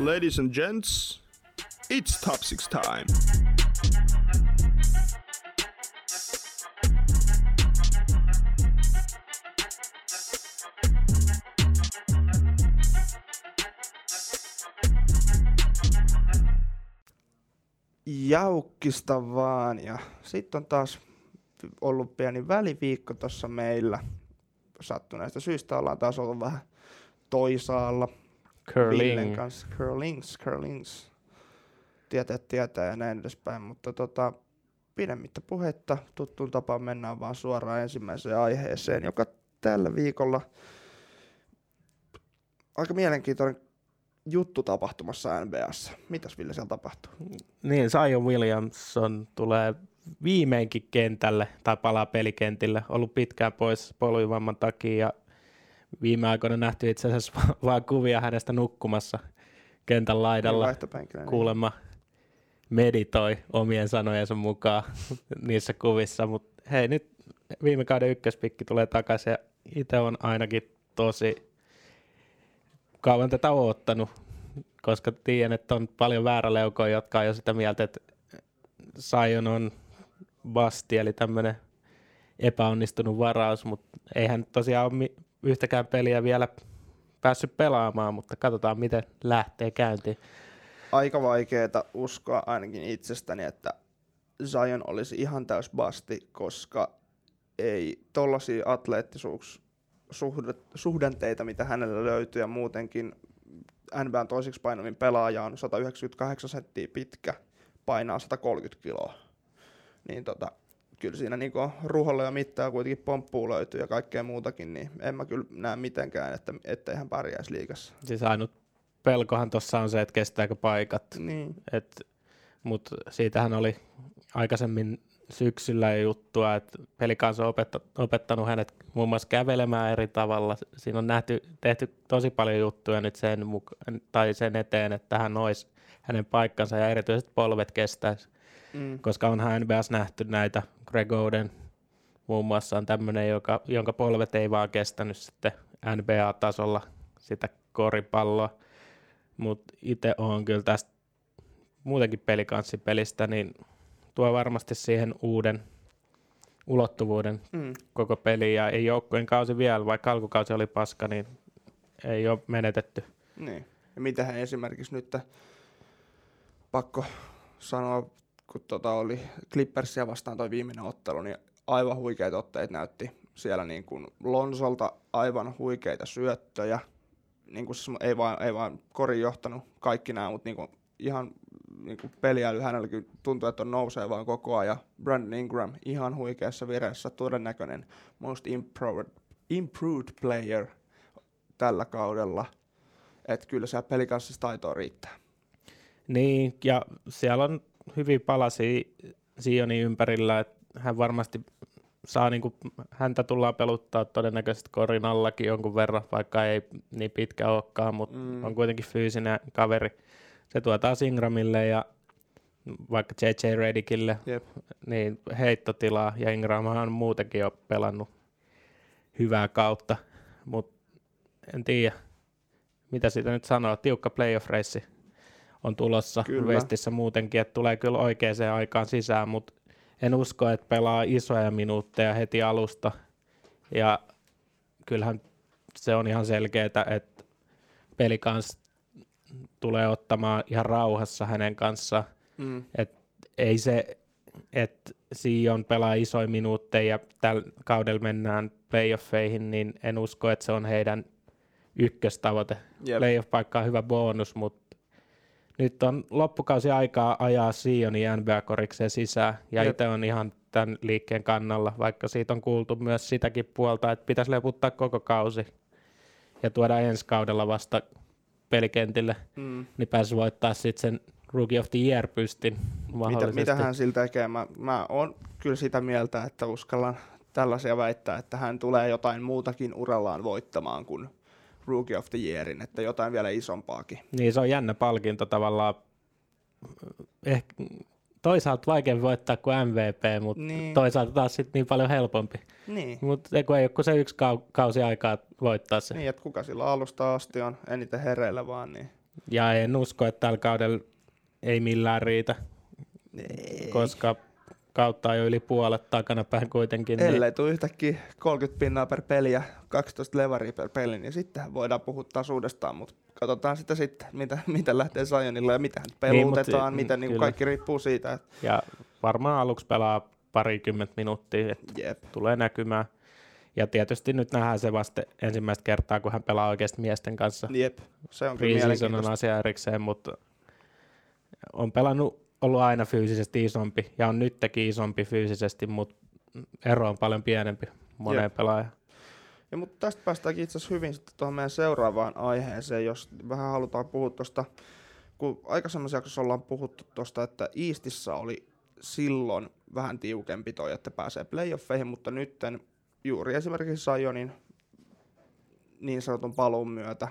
Ladies and gents, it's top six time. Jaukkista vaan ja sitten on taas ollut pieni väliviikko tuossa meillä. Sattuneesta syystä ollaan taas ollut vähän toisaalla. Villen Curling. kanssa. Curlings, curlings. Tietää, tietää ja näin edespäin. Mutta tota, pidemmittä puhetta tuttuun tapaan mennään vaan suoraan ensimmäiseen aiheeseen, joka tällä viikolla aika mielenkiintoinen juttu tapahtumassa NBAssa. Mitäs Ville siellä tapahtuu? Niin, Zion Williamson tulee viimeinkin kentälle tai palaa pelikentille. Ollut pitkään pois polvivamman takia ja viime aikoina nähty itse asiassa va- vaan kuvia hänestä nukkumassa kentän laidalla. Vaihtopenkillä, niin. Kuulemma meditoi omien sanojensa mukaan niissä kuvissa, mutta hei nyt viime kauden ykköspikki tulee takaisin ja itse on ainakin tosi kauan tätä oottanut, koska tiedän, että on paljon vääräleukoja, jotka on jo sitä mieltä, että Sion on basti, eli tämmöinen epäonnistunut varaus, mutta eihän tosiaan ole yhtäkään peliä vielä päässyt pelaamaan, mutta katsotaan miten lähtee käyntiin. aika vaikeeta uskoa ainakin itsestäni, että Zion olisi ihan täys basti, koska ei tollaisia atleettisuus suhdanteita, mitä hänellä löytyy ja muutenkin NBAn toiseksi painavin pelaaja on 198 senttiä pitkä, painaa 130 kiloa. Niin tota, kyllä siinä niinku ruholla ja mittaa kuitenkin pomppuu löytyy ja kaikkea muutakin, niin en mä kyllä näe mitenkään, että ettei hän pärjäisi liigassa. Siis ainut pelkohan tuossa on se, että kestääkö paikat. Niin. Mutta siitähän oli aikaisemmin syksyllä juttua, että pelikansa on opetta, opettanut hänet muun muassa kävelemään eri tavalla. Siinä on nähty, tehty tosi paljon juttuja nyt sen, muka- tai sen eteen, että hän olisi hänen paikkansa ja erityisesti polvet kestäisi, Mm. koska onhan NBAs nähty näitä. Greg Oden muun muassa on tämmöinen, joka, jonka polvet ei vaan kestänyt sitten NBA-tasolla sitä koripalloa. Mutta itse on kyllä tästä muutenkin pelikanssipelistä, niin tuo varmasti siihen uuden ulottuvuuden Mm. koko peliin. Ja ei joukkueen kausi vielä, vaikka alkukausi oli paska, niin ei ole menetetty. Niin. Ja mitähän esimerkiksi nyt pakko sanoa, kun tota oli Clippersia vastaan toi viimeinen ottelu, niin aivan huikeita otteita näytti siellä niin kuin Lonsolta aivan huikeita syöttöjä. Niin kuin siis ei vaan, ei vaan kori johtanut kaikki nämä, mutta niin kuin ihan niin kuin peliäly hänelläkin tuntuu, että on nousee vaan koko ajan. Brandon Ingram ihan huikeassa vireessä, todennäköinen most improved, improved player tällä kaudella. Että kyllä siellä pelikanssissa taitoa riittää. Niin, ja siellä on hyvin palasia Sionin ympärillä, että hän varmasti saa, niin kuin, häntä tullaan peluttaa todennäköisesti korin allakin jonkun verran, vaikka ei niin pitkä olekaan, mutta Mm. on kuitenkin fyysinen kaveri. Se tuo taas Ingramille ja vaikka JJ Redikille Jep. niin heittotilaa, ja Ingramhan on muutenkin jo pelannut hyvää kautta, mutta en tiedä, mitä siitä nyt sanoo, tiukka playoff-reissi on tulossa Kyllä. Westissä muutenkin, että tulee kyllä oikeaan aikaan sisään, mutta en usko, että pelaa isoja minuutteja heti alusta, ja kyllähän se on ihan selkeää, että peli kanssa tulee ottamaan ihan rauhassa hänen kanssaan, Mm. ei se, että Sion pelaa isoja minuutteja ja tällä kaudella mennään playoffeihin, niin en usko, että se on heidän ykköstavoite. Jep. Playoff-paikka on hyvä bonus, mutta nyt on loppukausi aikaa ajaa Sionin NBA-korikseen sisään, ja itse on ihan tämän liikkeen kannalla, vaikka siitä on kuultu myös sitäkin puolta, että pitäisi leputtaa koko kausi ja tuoda ensi kaudella vasta pelikentille, Mm. niin pääsi voittaa sitten sen Rookie of the Year pystin Mitä, mahdollisesti. mitä hän sillä tekee? Mä, mä oon kyllä sitä mieltä, että uskallan tällaisia väittää, että hän tulee jotain muutakin urallaan voittamaan kuin Rookie of the Yearin, että jotain vielä isompaakin. Niin se on jännä palkinto tavallaan. Ehkä toisaalta vaikeampi voittaa kuin MVP, mutta Niin. toisaalta taas sit niin paljon helpompi. Niin. Mutta ei ole kuin se yksi kau- kausi aikaa voittaa se. Niin, että kuka sillä alusta asti on eniten hereillä vaan, niin Ja en usko, että tällä kaudella ei millään riitä, Ei. koska kautta jo yli puolet takana päin kuitenkin. Niin Ellei tule yhtäkkiä 30 pinnaa per peli ja 12 levaria per peli, niin sittenhän voidaan puhua taas uudestaan, mutta katsotaan sitä sitten, mitä, mitä lähtee Zionilla ja mitä pelutetaan, mut- miten niin kyllä. kaikki riippuu siitä, että Ja varmaan aluksi pelaa parikymmentä minuuttia, että jep, tulee näkymään. Ja tietysti nyt nähdään se vasta ensimmäistä kertaa, kun hän pelaa oikeasti miesten kanssa. jep, se on kyllä mielenkiintoista. asia erikseen, mutta on pelannut, ollut aina fyysisesti isompi ja on nytkin isompi fyysisesti, mutta ero on paljon pienempi moneen Jep. pelaajaan. Ja, mutta tästä päästäänkin itse asiassa hyvin sitten tuohon meidän seuraavaan aiheeseen, jos vähän halutaan puhua tuosta, kun aikaisemmassa jaksossa ollaan puhuttu tuosta, että Eastissä oli silloin vähän tiukempi toi, että pääsee playoffeihin, mutta nytten juuri esimerkiksi Sionin niin sanotun paluun myötä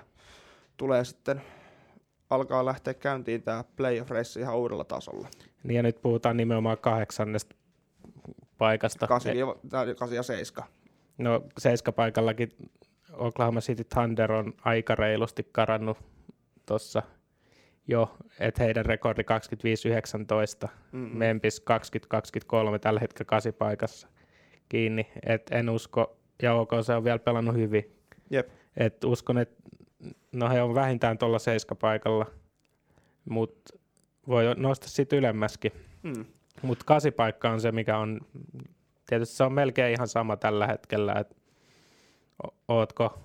tulee sitten alkaa lähteä käyntiin tämä playoff race ihan uudella tasolla. Niin ja nyt puhutaan nimenomaan kahdeksannesta paikasta. 8 ja, 7. No seiskapaikallakin Oklahoma City Thunder on aika reilusti karannut tuossa jo, että heidän rekordi 25-19, Mm-mm. Memphis 20-23 tällä hetkellä kasipaikassa kiinni, et en usko, ja OK se on vielä pelannut hyvin, Jep. et uskon, että no he on vähintään tuolla seiskapaikalla, mutta voi nostaa siitä ylemmäskin, Mm. mutta kasipaikka on se, mikä on, tietysti se on melkein ihan sama tällä hetkellä, että ootko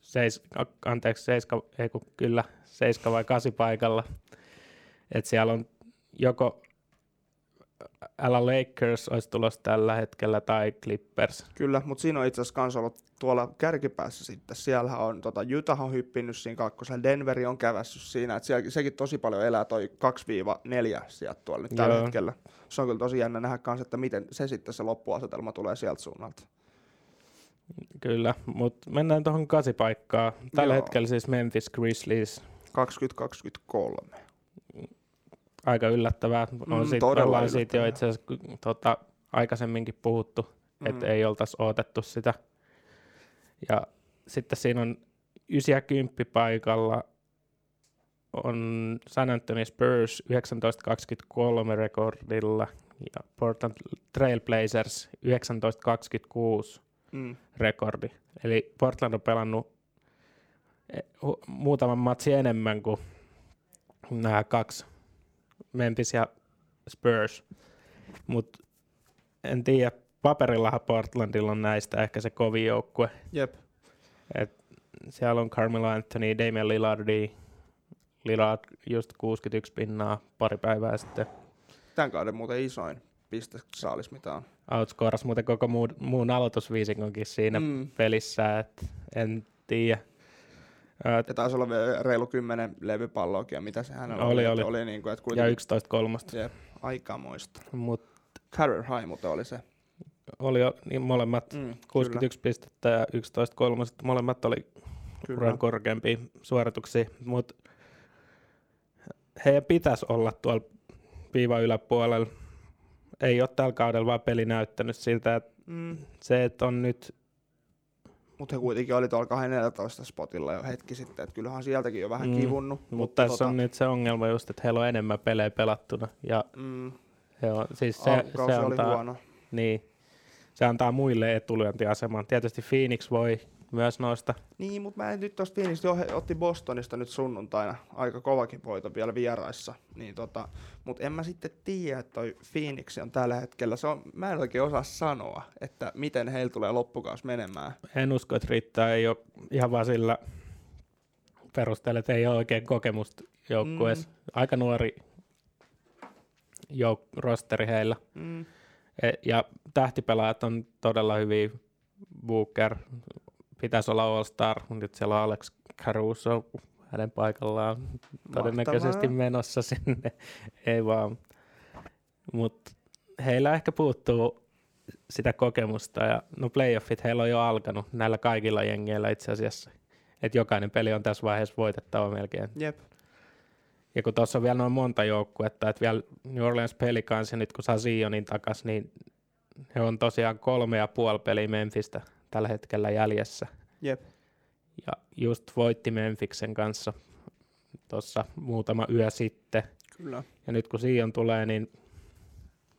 seis, anteeksi, seiska, ei kun, kyllä, seiska vai kasi paikalla. Että siellä on joko älä Lakers olisi tulossa tällä hetkellä tai Clippers. Kyllä, mutta siinä on itse asiassa kans ollut tuolla kärkipäässä sitten. Siellähän on, tota, Utah on hyppinyt siinä kakkosella, Denveri on kävässyt siinä, että siellä, sekin tosi paljon elää toi 2-4 sieltä tuolla nyt tällä Joo. hetkellä. Se on kyllä tosi jännä nähdä kans, että miten se sitten se loppuasetelma tulee sieltä suunnalta. Kyllä, mutta mennään tuohon kasipaikkaan. Tällä Joo. hetkellä siis Memphis Grizzlies. 2023. Aika yllättävää. On Mm, siitä, todella ollaan siitä jo itse asiassa tota, aikaisemminkin puhuttu, mm. että ei oltaisi odotettu sitä. Ja sitten siinä on 9 ja 10 paikalla on San Antonio Spurs 1923 rekordilla ja Portland Trail Blazers 1926 Mm. rekordi. Eli Portland on pelannut eh, muutaman matsi enemmän kuin nämä kaksi, Memphis ja Spurs. Mutta en tiedä, paperillahan Portlandilla on näistä ehkä se kovin joukkue. Jep. Siellä on Carmelo Anthony, Damian Lillardi, Lillard just 61 pinnaa pari päivää sitten. Tämän kauden muuten isoin pistesaalis, mitä on. Outscoras muuten koko muun, muun aloitusviisikonkin siinä mm. Pelissä, että en tiedä. Ö, Ja taisi olla vielä reilu 10 levypalloakin, ja mitä se hänellä Oli, oli. oli. oli niin kuin, että ja kuitenkin, 11 kolmosta. Jep, aikamoista. Mutta Carrier High muuten oli se. oli jo niin molemmat Mm, 61 pistettä ja 11 kolmosta. Molemmat oli Kyllä. uran korkeampia suorituksia, mutta heidän pitäisi olla tuolla viivan yläpuolella. Ei ole tällä kaudella vaan peli näyttänyt siltä, että Mm. se, että on nyt, Mutta he kuitenkin oli tuolla 14 spotilla jo hetki sitten, että kyllähän sieltäkin jo vähän Mm, kivunnut. mutta tässä on nyt se ongelma just, että heillä on enemmän pelejä pelattuna ja Mm, he on, siis se, alkukausi se oli antaa, huono. niin, se antaa muille etulyöntiaseman. Tietysti Phoenix voi myös noista Niin, mutta mä en nyt tosta Phoenix otti Bostonista nyt sunnuntaina aika kovakin voito vielä vieraissa. Niin tota, mutta en mä sitten tiedä, että toi Phoenix on tällä hetkellä, se on, mä en oikein osaa sanoa, että miten heillä tulee loppukaus menemään. En usko, että riittää. Ei ole ihan vaan sillä perusteella, että ei ole oikein kokemusta joukkueessa. Mm. Aika nuori jouk- rosteri heillä. Mm. E- ja tähtipelaajat on todella hyviä. Booker pitäisi olla All-Star, mutta nyt siellä on Alex Caruso hänen paikallaan todennäköisesti Mahtavaa. menossa sinne. ei vaan. Mutta heillä ehkä puuttuu sitä kokemusta ja no playoffit heillä on jo alkanut näillä kaikilla jengeillä itse asiassa. Että jokainen peli on tässä vaiheessa voitettava melkein. Jep. Ja kun tuossa on vielä noin monta joukkuetta, että vielä New Orleans Pelicans ja nyt kun saa Zionin takas, niin he on tosiaan kolme ja puoli peliä Memphistä tällä hetkellä jäljessä. Jep. Ja just voitti Memphisin kanssa tuossa muutama yö sitten. Kyllä. Ja nyt kun Sion tulee, niin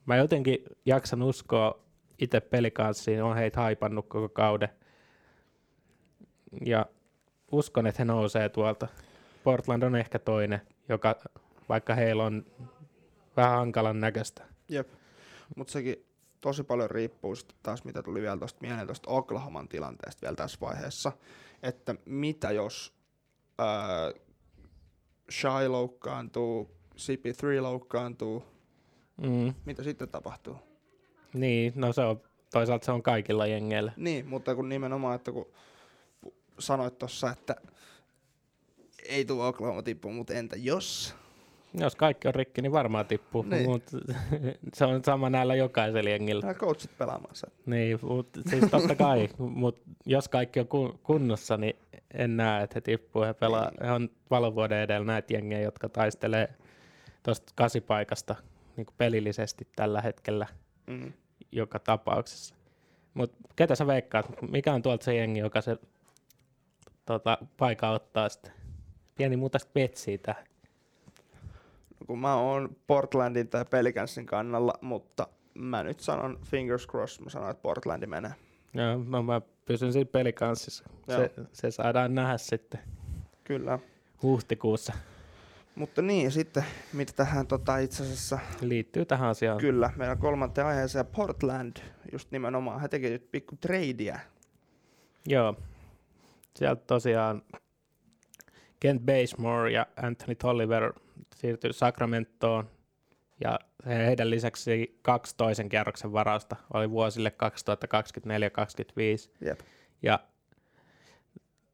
mä jotenkin jaksan uskoa itse pelikanssiin, on heitä haipannut koko kauden. Ja uskon, että he nousee tuolta. Portland on ehkä toinen, joka vaikka heillä on vähän hankalan näköistä. Jep. Mutta sekin tosi paljon riippuu sitten taas, mitä tuli vielä tuosta mieleen tuosta Oklahoman tilanteesta vielä tässä vaiheessa, että mitä jos ää, Shy loukkaantuu, CP3 loukkaantuu, Mm, mitä sitten tapahtuu? niin, no se on, toisaalta se on kaikilla jengeillä. Niin, mutta kun nimenomaan, että kun sanoit tuossa, että ei tule Oklahoma tippu, mutta entä jos? Jos kaikki on rikki, niin varmaan tippuu, Niin. mutta se on sama näillä jokaisella jengillä. Nämä coachit pelaamaan sen. Niin, mutta siis totta kai, mutta jos kaikki on kun- kunnossa, niin en näe, että he tippuu. He, pelaa, Niin. he on valovuoden edellä näitä jengejä, jotka taistelee tuosta kasipaikasta niin pelillisesti tällä hetkellä Mm. joka tapauksessa. Mutta ketä sä veikkaat? Mikä on tuolta se jengi, joka se tota, paikka ottaa sitten? Pieni muuta vetsiä tähän. Kun mä oon Portlandin tai Pelicansin kannalla, mutta mä nyt sanon fingers crossed, mä sanon, että Portlandi menee. Joo, no mä pysyn siinä pelikanssissa. Se, se saadaan nähdä sitten Kyllä. huhtikuussa. Mutta niin, sitten mitä tähän tota, itse asiassa, Liittyy tähän asiaan. kyllä, meidän kolmanteen aiheeseen Portland, just nimenomaan, he teki nyt pikku tradeä. Joo. Sieltä tosiaan Kent Basemore ja Anthony Tolliver siirtyi Sacramentoon ja heidän lisäksi kaksi toisen kierroksen varausta oli vuosille 2024-2025. Jep. Ja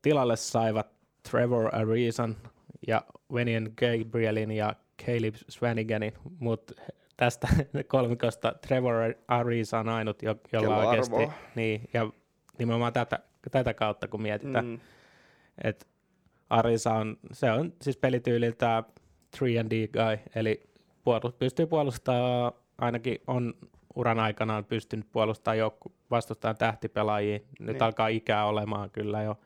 tilalle saivat Trevor Arisan ja Venian Gabrielin ja Caleb Swaniganin, mutta tästä kolmikosta Trevor Arisa on ainut, jo- jolla Kello oikeasti, arvoa. niin, ja nimenomaan tätä, tätä kautta, kun mietitään. Mm, että Arisa on, se on siis pelityyliltä 3D guy, eli puolust, pystyy puolustamaan, ainakin on uran aikanaan pystynyt puolustamaan joukku vastustajan tähtipelaajia. Nyt Niin. alkaa ikää olemaan kyllä jo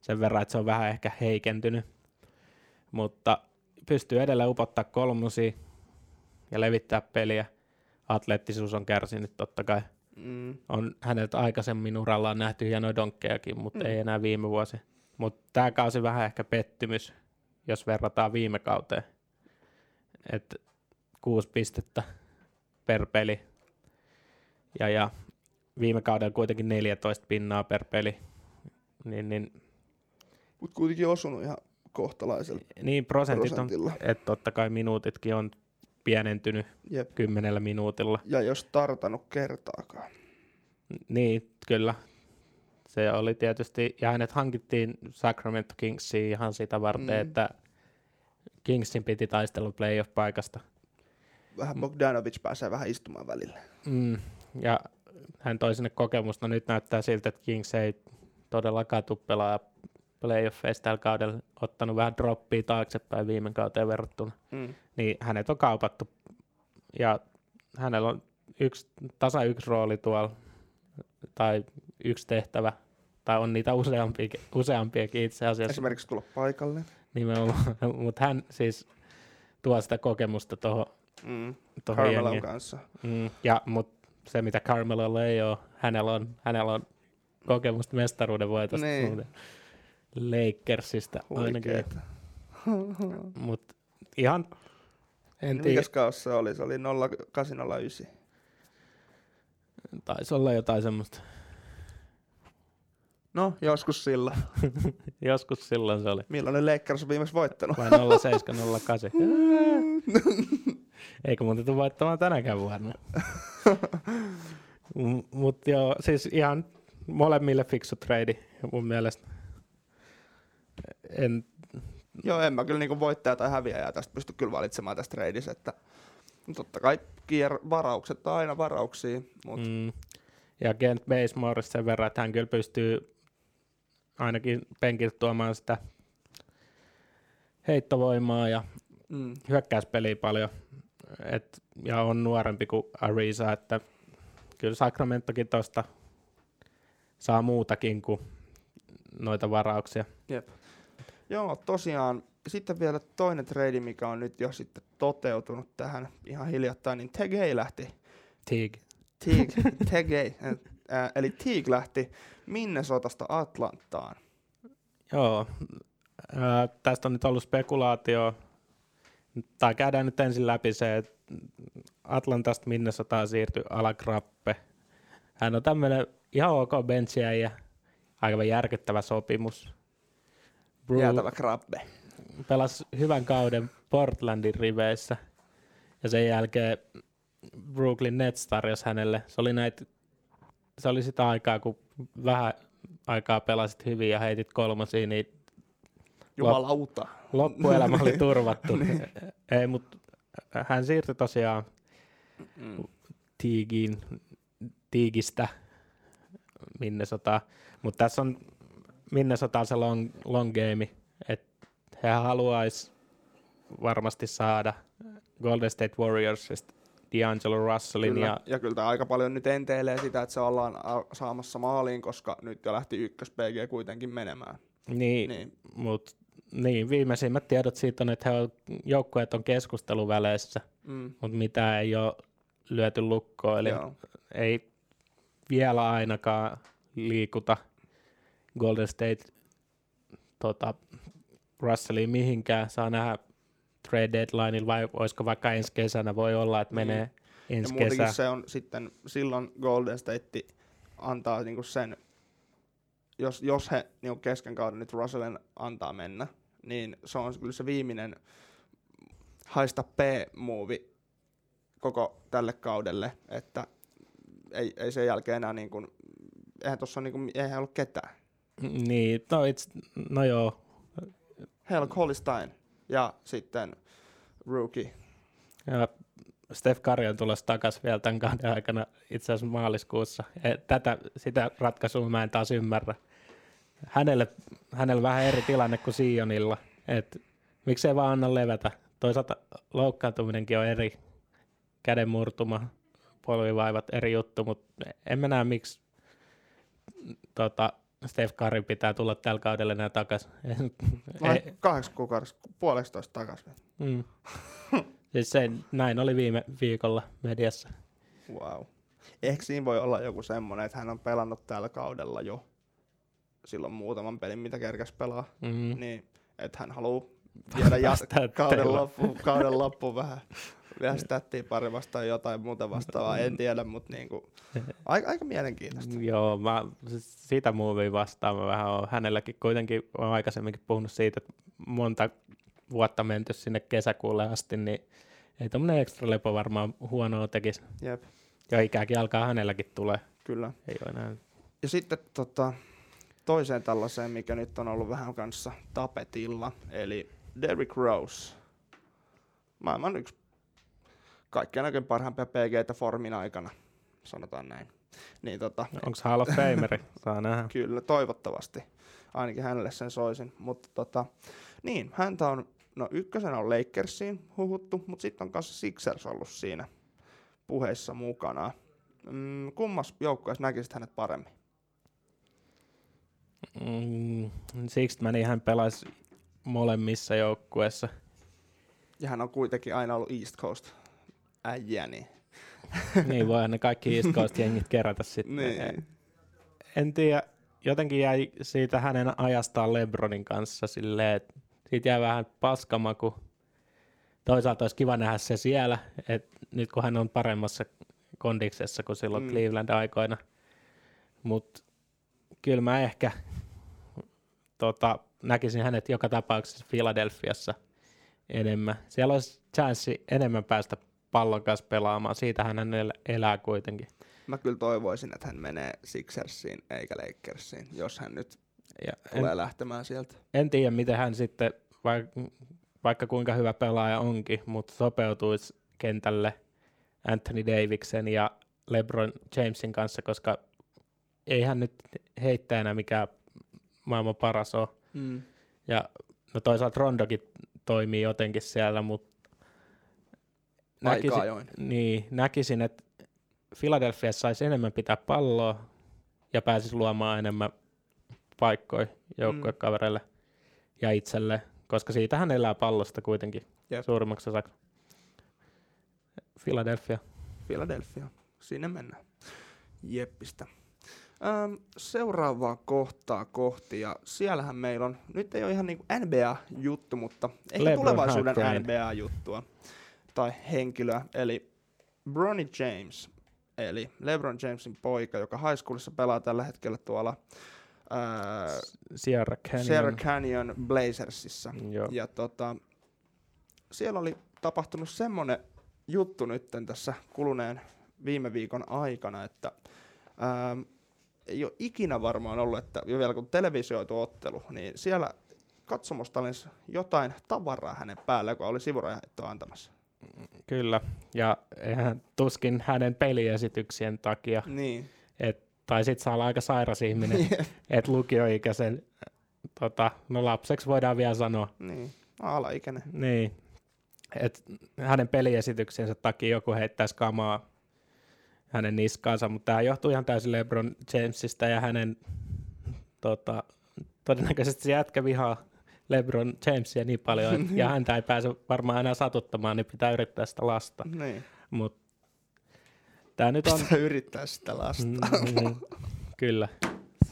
sen verran, että se on vähän ehkä heikentynyt, mutta pystyy edelleen upottaa kolmosia ja levittää peliä. Atleettisuus on kärsinyt totta kai. mm, On häneltä aikaisemmin urallaan nähty hienoja donkkejakin, mutta mm. ei enää viime vuosi. Mutta tämä kausi vähän ehkä pettymys, jos verrataan viime kauteen. Et kuusi pistettä per peli. Ja, ja viime kaudella kuitenkin 14 pinnaa per peli. Niin, niin, Mutta kuitenkin osunut ihan kohtalaisella niin prosentit on, että totta kai minuutitkin on pienentynyt Jep. kymmenellä minuutilla. Ja jos tartanut kertaakaan. Niin, kyllä. Se oli tietysti, ja hänet hankittiin Sacramento Kingsiin ihan sitä varten, Mm. että Kingsin piti taistella playoff-paikasta. Vähän Bogdanovic pääsee vähän istumaan välillä. Mm. Ja hän toi sinne kokemusta. Nyt näyttää siltä, että Kings ei todellakaan tule pelaa playoffeista tällä kaudella, ottanut vähän droppia taaksepäin viime kauteen verrattuna. Mm. Niin hänet on kaupattu, ja hänellä on yksi, tasa yksi rooli tuolla, tai yksi tehtävä, tai on niitä useampiakin, useampiakin itse asiassa. Esimerkiksi tulla paikalle. Nimenomaan, mutta hän siis tuo sitä kokemusta tuohon Mm. Carmelon kanssa. Mm, ja, mutta se mitä Carmelolla ei ole, hänellä on, hänellä on kokemusta mestaruuden voitosta Niin. muuten. Lakersista ainakin. Mutta ihan, en tiedä, Mikäs kaus se oli? Se oli 0809. taisi olla jotain semmoista. No, joskus sillä. Joskus silloin se oli. Milloin Lakers on viimeksi voittanut? Vai 0708. Eikö muuten tule voittamaan tänäkään vuonna. Mutta joo, siis ihan molemmille fiksu trade mun mielestä. En, Joo, en mä kyllä niinku voittaja tai häviäjää tästä pysty kyllä valitsemaan tästä tradeissa, että totta kai kier- varaukset on aina varauksia, mm. mm, ja Kent Basemore sen verran, että hän kyllä pystyy ainakin penkiltä tuomaan sitä heittovoimaa ja mm, hyökkäyspeliä paljon. Et, ja on nuorempi kuin Ariza, että kyllä Sacramentokin tuosta saa muutakin kuin noita varauksia. Joo, tosiaan sitten vielä toinen trade, mikä on nyt jo sitten toteutunut tähän ihan hiljattain, niin Tegay lähti. Teague. Teague, Tegay, äh, eli Teague lähti Minnesotasta Atlantaan. Joo, ää, tästä on nyt ollut spekulaatio, tai käydään nyt ensin läpi se, että Atlantasta Minnesotaan siirtyi Alakrappe. Hän on tämmöinen ihan ok benchiä ja aika järkyttävä sopimus. Bru Jäätävä krabbe. pelasi hyvän kauden Portlandin riveissä ja sen jälkeen Brooklyn Nets tarjosi hänelle. Se oli, näitä, se oli sitä aikaa, kun vähän aikaa pelasit hyvin ja heitit kolmosia, niin Jumalauta. loppuelämä oli turvattu. Ei, mutta hän siirtyi tosiaan Mm. Tiigiin, Tiigistä Minnesota. Mutta tässä on Minnesota se long, long game, että he haluaisi varmasti saada Golden State Warriorsista D'Angelo Russellin Kyllä. ja Ja, kyllä tämä aika paljon nyt enteilee sitä, että se ollaan a- saamassa maaliin, koska nyt jo lähti ykkös PG kuitenkin menemään. niin, Niin. niin. Mut, niin, viimeisimmät tiedot siitä on, että he on, joukkueet on keskusteluväleissä, Mm. mutta mitä ei ole lyöty lukkoon, eli Joo. ei vielä ainakaan liikuta Golden State tota, Russelliin mihinkään. Saa nähdä trade deadlineilla vai olisiko vaikka ensi kesänä. Voi olla, että Niin. menee Ja ensi kesä. se on sitten, silloin Golden State antaa niinku sen, jos, jos he niinku kesken kauden nyt Russellin antaa mennä, niin se on kyllä se viimeinen haista P-muuvi koko tälle kaudelle, että ei, ei sen jälkeen enää niinku, eihän tossa niinku, eihän ollut ketään. Niin, no, it's, no joo. Heillä on Colin Stein ja sitten rookie. Ja Steph Curry on tulossa takaisin vielä tämän kauden aikana itse asiassa maaliskuussa. Tätä, sitä ratkaisua mä en taas ymmärrä. Hänelle, hänellä vähän eri tilanne kuin Sionilla. Et miksei vaan anna levätä. Toisaalta loukkaantuminenkin on eri käden murtuma, polvivaivat eri juttu, mutta en mä näe miksi tota, Steph Curry pitää tulla tällä kaudella enää takaisin. Kahdeksan kuukaudessa, puolestoista takaisin. Mm. siis se, näin oli viime viikolla mediassa. Wow. Ehkä siinä voi olla joku semmoinen, että hän on pelannut tällä kaudella jo silloin muutaman pelin, mitä kerkäs pelaa, Mm. niin että hän haluaa viedä ja- Päästää kauden, loppuun, kauden loppuun vähän vielä stättiä pari vastaan jotain muuta vastaavaa, en tiedä, mutta niinku, aika, aika mielenkiintoista. Joo, mä siis sitä movia vastaan mä vähän oon. Hänelläkin kuitenkin on aikaisemminkin puhunut siitä, että monta vuotta menty sinne kesäkuulle asti, niin ei tämmöinen ekstra lepo varmaan huonoa tekisi. Jep, Ja ikääkin alkaa hänelläkin tulee. kyllä. Ei ole enää. Ja sitten tota, toiseen tällaiseen, mikä nyt on ollut vähän kanssa tapetilla, eli Derrick Rose. Maailman yksi kaikkien aikojen parhaimpia PGtä formin aikana, sanotaan näin. Niin tota, Onko Hall of Fameri? Saa nähdä. kyllä, toivottavasti. Ainakin hänelle sen soisin. Mutta tota, niin, häntä on, no ykkösenä on Lakersiin huhuttu, mutta sitten on kanssa Sixers ollut siinä puheissa mukana. Mm, kummas joukkueessa näkisit hänet paremmin? Mm, Sixtman hän pelasi molemmissa joukkueissa. Ja hän on kuitenkin aina ollut East Coast äijä, niin, voihan ne kaikki East Coast-jengit kerätä sitten. niin. en tiedä, jotenkin jäi siitä hänen ajastaan Lebronin kanssa silleen, että siitä jäi vähän paskamaku. Toisaalta olisi kiva nähdä se siellä, että nyt kun hän on paremmassa kondiksessa kuin silloin Mm. Cleveland-aikoina. Mutta kyllä mä ehkä tota, näkisin hänet joka tapauksessa Philadelphiassa enemmän. Siellä olisi chanssi enemmän päästä pallon kanssa pelaamaan. Siitähän hän el- elää kuitenkin. Mä kyllä toivoisin, että hän menee Sixersiin eikä Lakersiin, jos hän nyt Ja tulee en, lähtemään sieltä. en tiedä, miten hän sitten, vaikka, vaikka kuinka hyvä pelaaja onkin, mutta sopeutuisi kentälle Anthony Daviksen ja LeBron Jamesin kanssa, koska ei hän nyt heittäjänä mikään maailman paras ole. Mm. Ja no toisaalta Rondokin toimii jotenkin siellä, mutta Aika näkisin, ajoin. niin, näkisin, että Philadelphia saisi enemmän pitää palloa ja pääsisi luomaan enemmän paikkoja joukkuekavereille ja itselle, koska siitä hän elää pallosta kuitenkin Jep. suurimmaksi osaksi. Philadelphia. Philadelphia. Sinne mennään. Jeppistä. Ähm, seuraavaa kohtaa kohti, ja siellähän meillä on, nyt ei ole ihan niinku NBA-juttu, mutta ehkä LeBron tulevaisuuden NBA-juttua tai henkilöä, eli Bronny James, eli LeBron Jamesin poika, joka high schoolissa pelaa tällä hetkellä tuolla ää, Sierra Canyon. Sierra Canyon Blazersissa. Joo. Ja tota, siellä oli tapahtunut semmoinen juttu nyt tässä kuluneen viime viikon aikana, että ää, ei ole ikinä varmaan ollut, että jo vielä kun televisioitu ottelu, niin siellä katsomosta olisi jotain tavaraa hänen päällä, joka oli sivurajahettoa antamassa. Kyllä, ja eihän tuskin hänen peliesityksien takia, Niin. et, tai sit saa olla aika sairas ihminen, että lukioikäisen, tota, no lapseksi voidaan vielä sanoa, niin. Alaikäinen. niin, että hänen peliesityksensä takia joku heittäisi kamaa hänen niskaansa, mutta tämä johtuu ihan täysin LeBron Jamesista ja hänen, tota, todennäköisesti se jätkä vihaa LeBron Jamesia niin paljon, ja häntä ei pääse varmaan enää satuttamaan, niin pitää yrittää sitä lasta. Niin. Mutta tämä nyt on... Pitää yrittää sitä lasta. Mm, mm, kyllä,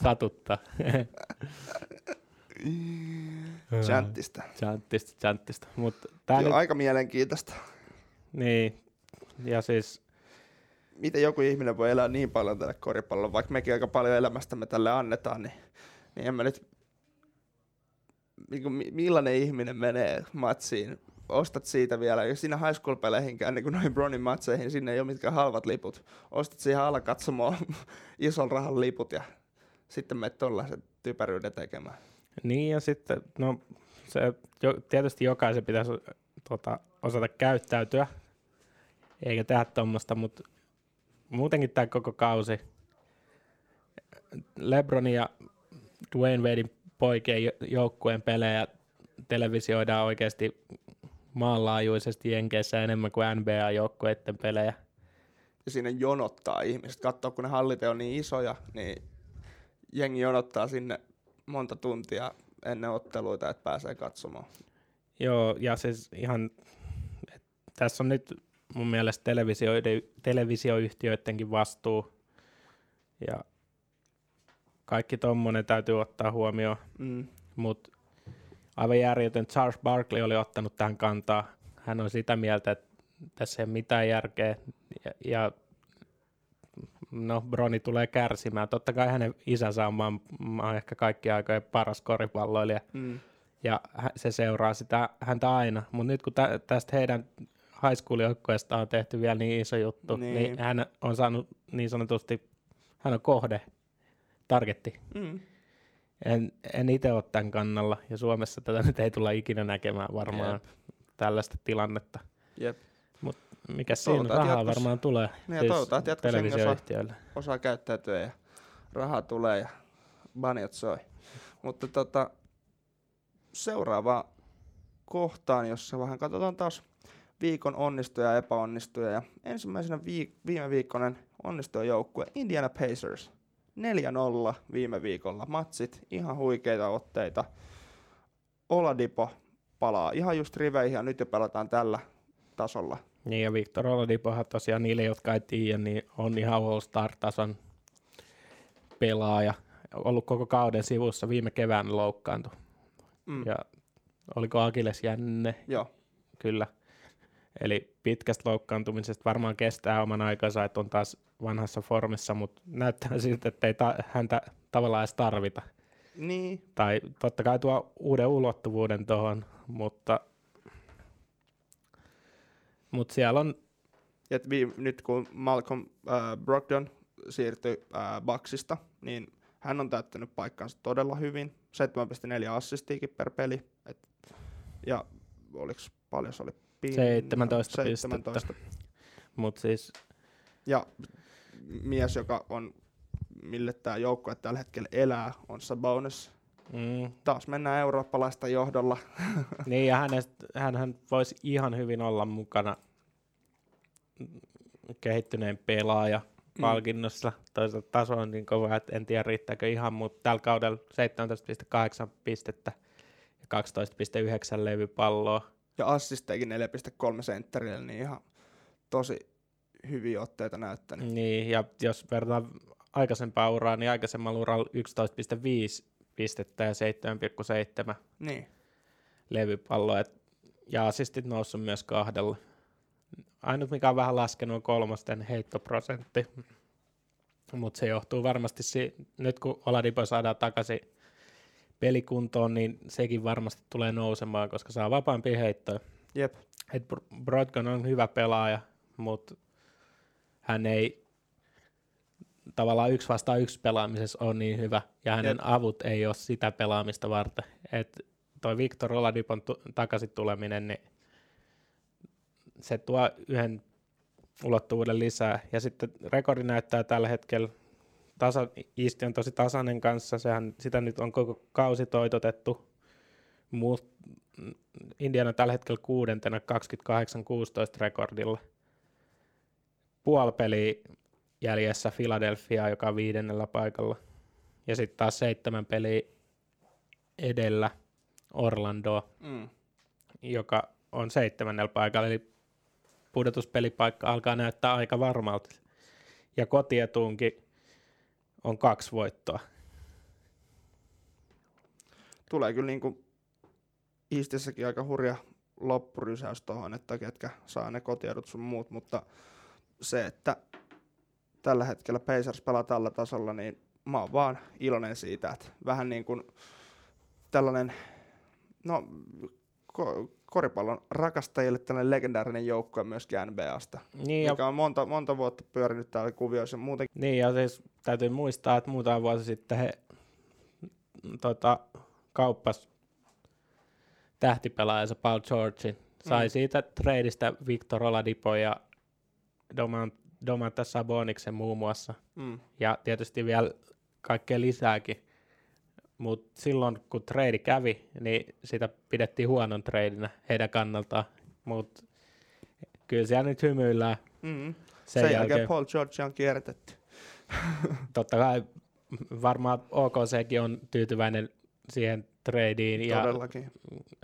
satuttaa. Chanttista. Chanttista, chanttista. Mutta tämä Joo, nyt, aika mielenkiintoista. niin, ja siis, miten joku ihminen voi elää niin paljon tälle koripallolle, vaikka mekin aika paljon elämästämme tälle annetaan, niin, niin en mä nyt, niin kuin, mi- millainen ihminen menee matsiin, ostat siitä vielä, jos siinä high school peleihinkään, niin kuin noihin Bronin matseihin, sinne ei ole mitkään halvat liput. Ostat siihen alakatsomoon ison rahan liput ja sitten menet tollaisen typeryyden tekemään. niin ja sitten, no se, jo, tietysti jokaisen pitäisi tota, osata käyttäytyä, eikä tehdä tuommoista, mutta muutenkin tämä koko kausi, Lebronin ja Dwayne Wadein poikien jo- joukkueen pelejä televisioidaan oikeasti maanlaajuisesti Jenkeissä enemmän kuin NBA-joukkueiden pelejä. Ja siinä jonottaa ihmiset. Katsoo, kun ne hallit on niin isoja, niin jengi jonottaa sinne monta tuntia ennen otteluita, että pääsee katsomaan. Joo, ja siis ihan, tässä on nyt mun mielestä televisioiden, televisioyhtiöidenkin vastuu, ja kaikki tommonen täytyy ottaa huomioon, Mm. mutta aivan järjetön Charles Barkley oli ottanut tähän kantaa. Hän on sitä mieltä, että tässä ei ole mitään järkeä, ja, ja no, Broni tulee kärsimään. Totta kai hänen isänsä on maan, maan ehkä kaikkien aikojen paras koripalloilija, Mm. ja se seuraa sitä häntä aina. Mutta nyt kun tä- tästä heidän high school on tehty vielä niin iso juttu, niin. Niin. niin hän on saanut niin sanotusti, hän on kohde, targetti. Mm. En, en itse ole tämän kannalla, ja Suomessa tätä nyt ei tulla ikinä näkemään varmaan Jep. tällaista tilannetta. Jep. Mikä siinä rahaa jatkossa- varmaan tulee Niin ja toivotaan, että osaa, osaa käyttäytyä ja rahaa tulee ja banjat soi. Mutta tota, seuraava kohtaan, jossa vähän katsotaan taas viikon onnistuja ja epäonnistuja. Ja ensimmäisenä viik- viime viikkoinen onnistuja joukkue Indiana Pacers. 4-0 viime viikolla. Matsit, ihan huikeita otteita. Oladipo palaa ihan just riveihin ja nyt jo pelataan tällä tasolla. Niin ja Victor Oladipohan tosiaan niille, jotka ei tiedä, niin on ihan All-Star-tason pelaaja. Ollut koko kauden sivussa, viime kevään loukkaantui. Mm. Ja oliko Akiles jänne? Joo. Kyllä. Eli pitkästä loukkaantumisesta varmaan kestää oman aikansa, että on taas vanhassa formissa, mutta näyttää siltä, että ei ta- häntä tavallaan edes tarvita. Niin, Tai totta kai tuo uuden ulottuvuuden tuohon, mutta, mutta siellä on, Ja vi- nyt kun Malcolm äh, Brogdon siirtyi äh, Bucksista, niin hän on täyttänyt paikkansa todella hyvin. 7,4 assistiikin per peli. Et, ja oliko paljon se oli? Pin- 17 17. mutta siis Ja mies, joka on, mille tämä joukkue tällä hetkellä elää, on Sabonis. mm, Taas mennään eurooppalaista johdolla. niin ja hänestä, hänhän voisi ihan hyvin olla mukana kehittyneen pelaaja Mm. palkinnossa. Toisaalta taso on niin kova, että en tiedä riittääkö ihan, mutta tällä kaudella 17,8 pistettä ja 12,9 levypalloa. Ja assisteikin 4,3 sentterille, niin ihan tosi hyviä otteita näyttänyt. Niin, ja jos verrataan aikaisempaa uraa, niin aikaisemmalla uralla 11,5 pistettä ja 7,7 Niin. levypalloa. Et, ja assistit noussut myös kahdella. Ainut mikä on vähän laskenut on kolmosten heittoprosentti. Mutta se johtuu varmasti, si- nyt kun Oladipo saadaan takaisin pelikuntoon, niin sekin varmasti tulee nousemaan, koska saa vapaampia heittoja. Jep. Et Br- Brodgon on hyvä pelaaja, mutta hän ei tavallaan yksi vastaan yksi pelaamisessa on niin hyvä, ja hänen Jep. avut ei ole sitä pelaamista varten. Et toi Victor Oladipon tu- takaisin tuleminen, niin se tuo yhden ulottuvuuden lisää. Ja sitten rekordi näyttää tällä hetkellä, tasa, Isti on tosi tasainen kanssa, sehän, sitä nyt on koko kausi toitotettu, Mut Indiana tällä hetkellä kuudentena 28-16 rekordilla. Puoli peli jäljessä Philadelphia, joka on viidennellä paikalla. Ja sitten taas seitsemän peliä edellä Orlandoa, Mm. joka on seitsemännellä paikalla. Eli pudotuspelipaikka alkaa näyttää aika varmalta. Ja kotietuunkin on kaksi voittoa. Tulee kyllä niin kuin Eastissäkin aika hurja loppurysäys tuohon, että ketkä saa ne kotiedut sun muut, mutta se, että tällä hetkellä Pacers pelaa tällä tasolla, niin mä oon vaan iloinen siitä, että vähän niin kuin tällainen, no koripallon rakastajille tällainen legendaarinen joukkue myöskin NBAsta, Niin, ja mikä on monta, monta vuotta pyörinyt täällä kuvioissa. Muuten Niin, ja siis täytyy muistaa, että muutama vuosi sitten he tota, kauppas tähtipelaajansa Paul Georgein. Sai Mm. mm. siitä treidistä Victor Oladipo ja Doman, Domantas Saboniksen muun muassa. mm, Ja tietysti vielä kaikkea lisääkin. Mutta silloin kun trade kävi, niin sitä pidettiin huonon treidinä heidän kannaltaan. Mutta kyllä siellä nyt hymyillään mm. sen, Sen, jälkeen, jälkeen. Paul George on kierrätetty. totta kai varmaan OKCkin on tyytyväinen siihen tradeen ja Todellakin.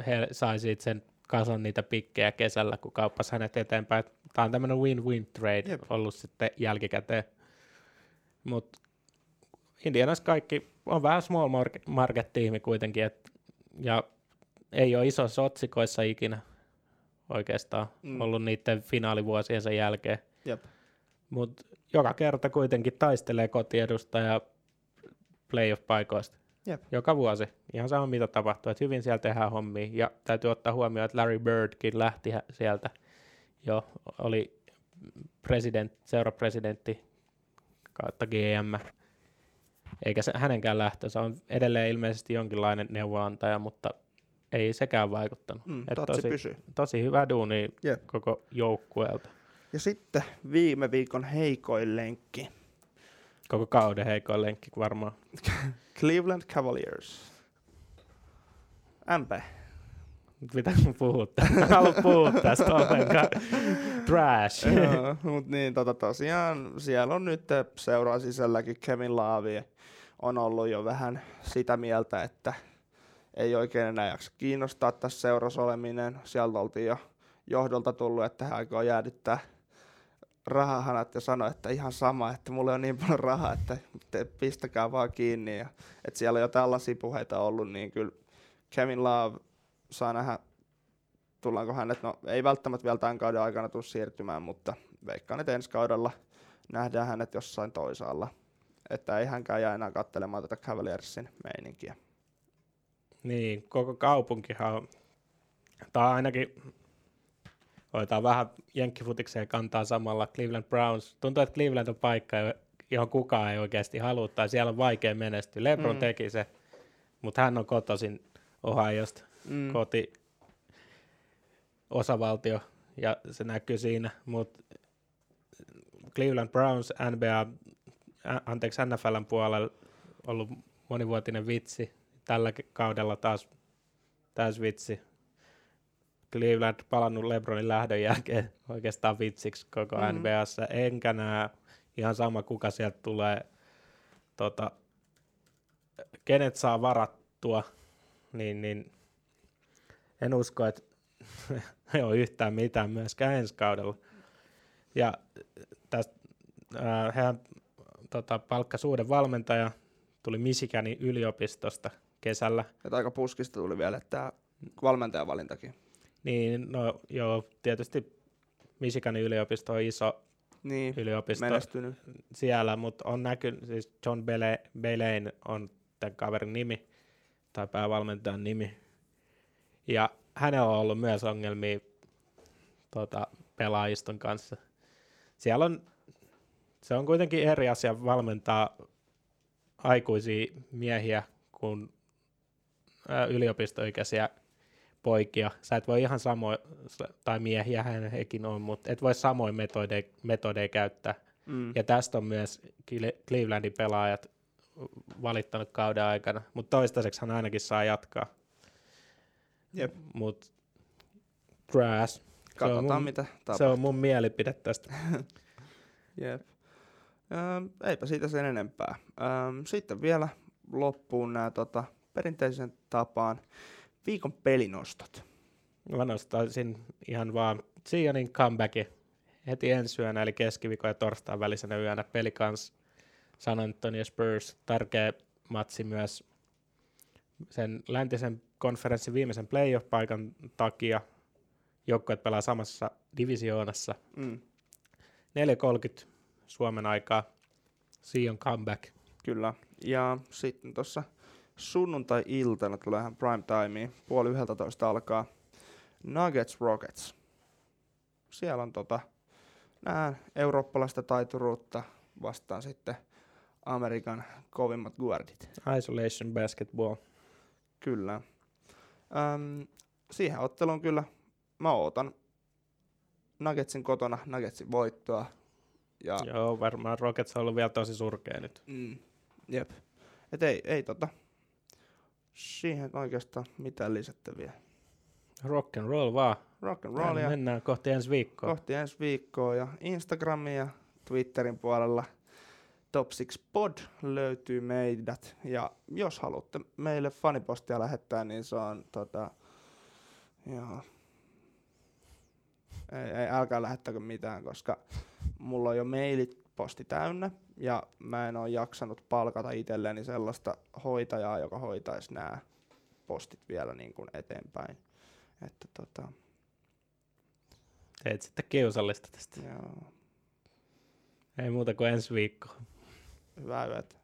he sai siitä sen kasan niitä pikkejä kesällä, kun kauppasi hänet eteenpäin. Tämä on tämmöinen win-win trade Jep. Jep. ollut sitten jälkikäteen. Mutta Indianas kaikki on vähän small market, market-tiimi kuitenkin, et, ja ei ole isoissa otsikoissa ikinä oikeastaan Mm. ollut niiden finaalivuosiensa jälkeen. Jep. Mutta joka kerta kuitenkin taistelee kotiedusta ja playoff-paikoista. Jep. Joka vuosi. Ihan sama mitä tapahtuu. Et hyvin siellä tehdään hommia. Ja täytyy ottaa huomioon, että Larry Birdkin lähti sieltä jo. Oli president, seurapresidentti kautta GM. Eikä se, hänenkään lähtönsä on edelleen ilmeisesti jonkinlainen neuvoantaja, mutta ei sekään vaikuttanut. Mm, Et tosi, pysyy. tosi hyvä duuni Jep. koko joukkueelta. Ja sitten viime viikon heikoin lenkki. Koko kauden heikoin lenkki varmaan. Cleveland Cavaliers. MP. Mitä mun puhut? Haluan puhua tästä ollenkaan. Trash. Mutta niin, tota, tosiaan siellä on nyt seuraa sisälläkin Kevin Laavi on ollut jo vähän sitä mieltä, että ei oikein enää jaksa kiinnostaa tässä seurassa oleminen. Sieltä oltiin jo johdolta tullut, että hän aikoo jäädyttää rahahanat ja sanoi, että ihan sama, että mulla on niin paljon rahaa, että te pistäkää vaan kiinni. Ja, että siellä on jo tällaisia puheita ollut, niin kyllä Kevin Love saa nähdä, tullaanko hänet, no ei välttämättä vielä tämän kauden aikana tule siirtymään, mutta veikkaan, että ensi kaudella nähdään hänet jossain toisaalla. Että ei hänkään jää enää katselemaan tätä Cavaliersin meininkiä. Niin, koko kaupunkihan on, tai ainakin hoitaa vähän jenkkifutikseen kantaa samalla Cleveland Browns. Tuntuu, että Cleveland on paikka, johon kukaan ei oikeasti halua, tai siellä on vaikea menestyä. LeBron Mm. mm. teki se, mutta hän on kotoisin Ohiosta, Mm. koti osavaltio, ja se näkyy siinä, mutta Cleveland Browns, NBA, ä, anteeksi NFLn puolella ollut monivuotinen vitsi, tällä kaudella taas täys vitsi. Cleveland palannut LeBronin lähdön jälkeen oikeastaan vitsiksi koko Mhm. mm. NBAssa, enkä näe ihan sama kuka sieltä tulee, tota, kenet saa varattua, niin, niin en usko, että ei ole yhtään mitään myöskään ensi kaudella. Ja tästä äh, hän tota, palkkasi uuden valmentaja, tuli Michiganin yliopistosta kesällä. Että aika puskista tuli vielä tämä valmentajan valintakin. Niin, no joo, tietysti Michiganin yliopisto on iso Niin, yliopisto menestynyt. siellä, mutta on näkynyt, siis John Bele, Belain on tämän kaverin nimi, tai päävalmentajan nimi. Ja hänellä on ollut myös ongelmia tota, pelaajiston kanssa. Siellä on, se on kuitenkin eri asia valmentaa aikuisia miehiä kuin ää, yliopistoikäisiä poikia. Sä et voi ihan samoin, tai miehiä hän hekin on, mutta et voi samoin metodeja, metodeja käyttää. Mm. Ja tästä on myös Cle- Clevelandin pelaajat valittanut kauden aikana, mutta toistaiseksi hän ainakin saa jatkaa. Jep. Mutta grass, Katsotaan mun- mitä se tapahtuu. on mun mielipide tästä. Jep. Ähm, eipä siitä sen enempää. Ähm, sitten vielä loppuun nämä tota, perinteisen tapaan viikon pelinostot. Mä nostaisin ihan vaan Sionin comebacki heti ensi yönä, eli keskiviikon ja torstain välisenä yönä. Peli kans San Antonio Spurs, tärkeä matsi myös sen läntisen konferenssin viimeisen playoff-paikan takia. Joukkueet pelaa samassa divisioonassa. Mm, 4.30 Suomen aikaa. Sion comeback. kyllä. Ja sitten tuossa sunnuntai-iltana tulee ihan prime timeen. Puoli yhdeltä toista alkaa Nuggets Rockets. Siellä on tota, nää eurooppalaista taituruutta vastaan sitten Amerikan kovimmat guardit. Isolation basketball. Kyllä. Öm, siihen otteluun kyllä mä ootan Nuggetsin kotona Nuggetsin voittoa. Ja, Joo, varmaan Rockets on ollut vielä tosi surkea nyt. mm, jep. Et ei, ei tota, siihen oikeastaan mitään lisättäviä. Rock and roll vaan. Rock and rollia Mennään kohti ensi viikkoa. kohti ensi viikkoa ja Instagramin ja Twitterin puolella Top 6 Pod löytyy meidät. Ja jos haluatte meille fanipostia lähettää, niin se on tota, joo. Ei, ei, älkää lähettäkö mitään, koska mulla on jo mailit posti täynnä ja mä en ole jaksanut palkata itselleni sellaista hoitajaa, joka hoitaisi nämä postit vielä niin kuin eteenpäin. Että tota, Teet sitten kiusallista tästä. joo. Ei muuta kuin ensi viikko. Vávet.